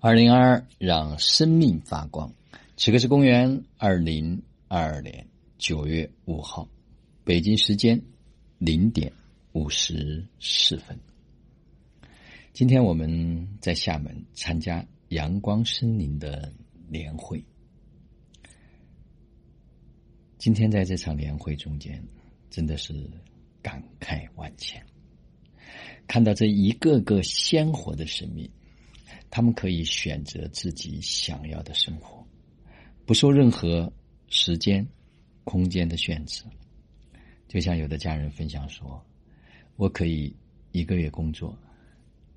二零二二，让生命发光。此刻是公元二零二二年九月五号，北京时间零点五十四分。今天我们在厦门参加阳光森林的年会。今天在这场年会中间，真的是感慨万千，看到这一个个鲜活的生命。他们可以选择自己想要的生活，不受任何时间、空间的限制。就像有的家人分享说：“我可以一个月工作，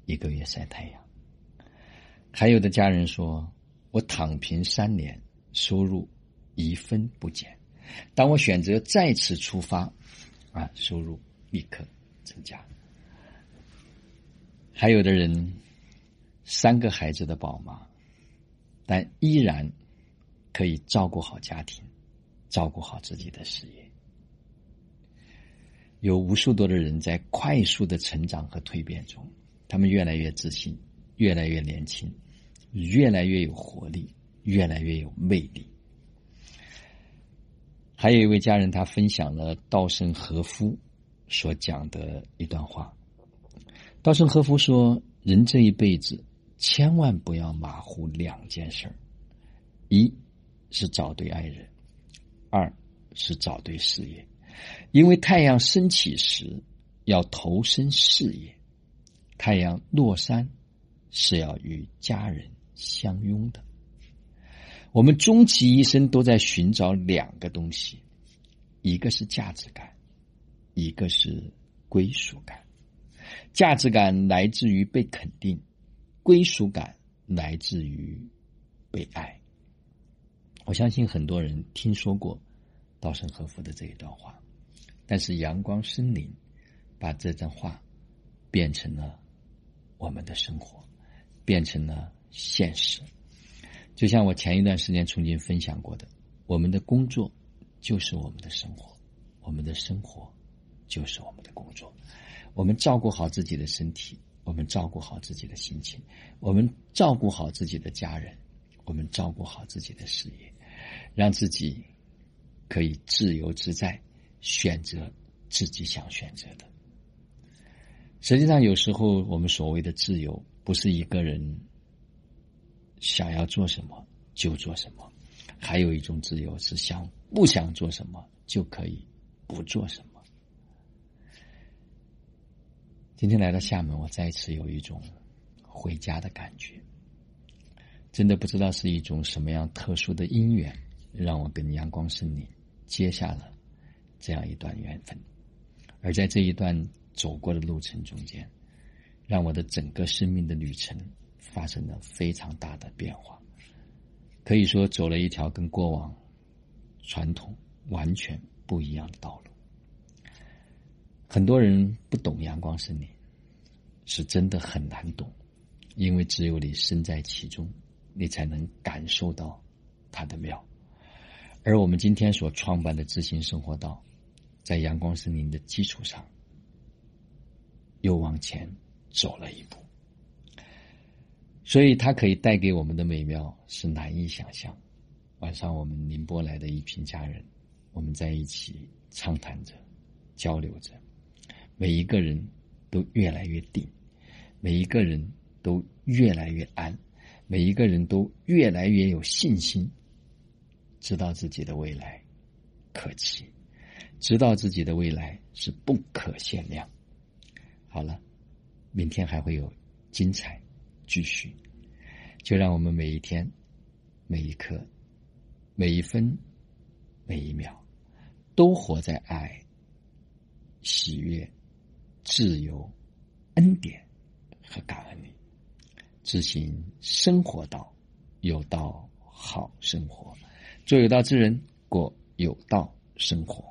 一个月晒太阳。”还有的家人说：“我躺平三年，收入一分不减。当我选择再次出发，啊，收入立刻增加。”还有的人。三个孩子的宝妈，但依然可以照顾好家庭，照顾好自己的事业。有无数多的人在快速的成长和蜕变中，他们越来越自信，越来越年轻，越来越有活力，越来越有魅力。还有一位家人，他分享了稻盛和夫所讲的一段话。稻盛和夫说：“人这一辈子。”千万不要马虎两件事儿：一是找对爱人，二是找对事业。因为太阳升起时要投身事业，太阳落山是要与家人相拥的。我们终其一生都在寻找两个东西：一个是价值感，一个是归属感。价值感来自于被肯定。归属感来自于被爱。我相信很多人听说过稻盛和夫的这一段话，但是阳光森林把这段话变成了我们的生活，变成了现实。就像我前一段时间曾经分享过的，我们的工作就是我们的生活，我们的生活就是我们的工作。我们照顾好自己的身体。我们照顾好自己的心情，我们照顾好自己的家人，我们照顾好自己的事业，让自己可以自由自在，选择自己想选择的。实际上，有时候我们所谓的自由，不是一个人想要做什么就做什么，还有一种自由是想不想做什么就可以不做什么。今天来到厦门，我再次有一种回家的感觉。真的不知道是一种什么样特殊的因缘，让我跟阳光森林结下了这样一段缘分。而在这一段走过的路程中间，让我的整个生命的旅程发生了非常大的变化。可以说，走了一条跟过往传统完全不一样的道路。很多人不懂阳光森林，是真的很难懂，因为只有你身在其中，你才能感受到它的妙。而我们今天所创办的知行生活道，在阳光森林的基础上，又往前走了一步，所以它可以带给我们的美妙是难以想象。晚上，我们宁波来的一群家人，我们在一起畅谈着，交流着。每一个人都越来越定，每一个人都越来越安，每一个人都越来越有信心，知道自己的未来可期，知道自己的未来是不可限量。好了，明天还会有精彩继续，就让我们每一天、每一刻、每一分、每一秒，都活在爱、喜悦。自由、恩典和感恩里，执行生活道，有道好生活，做有道之人，过有道生活。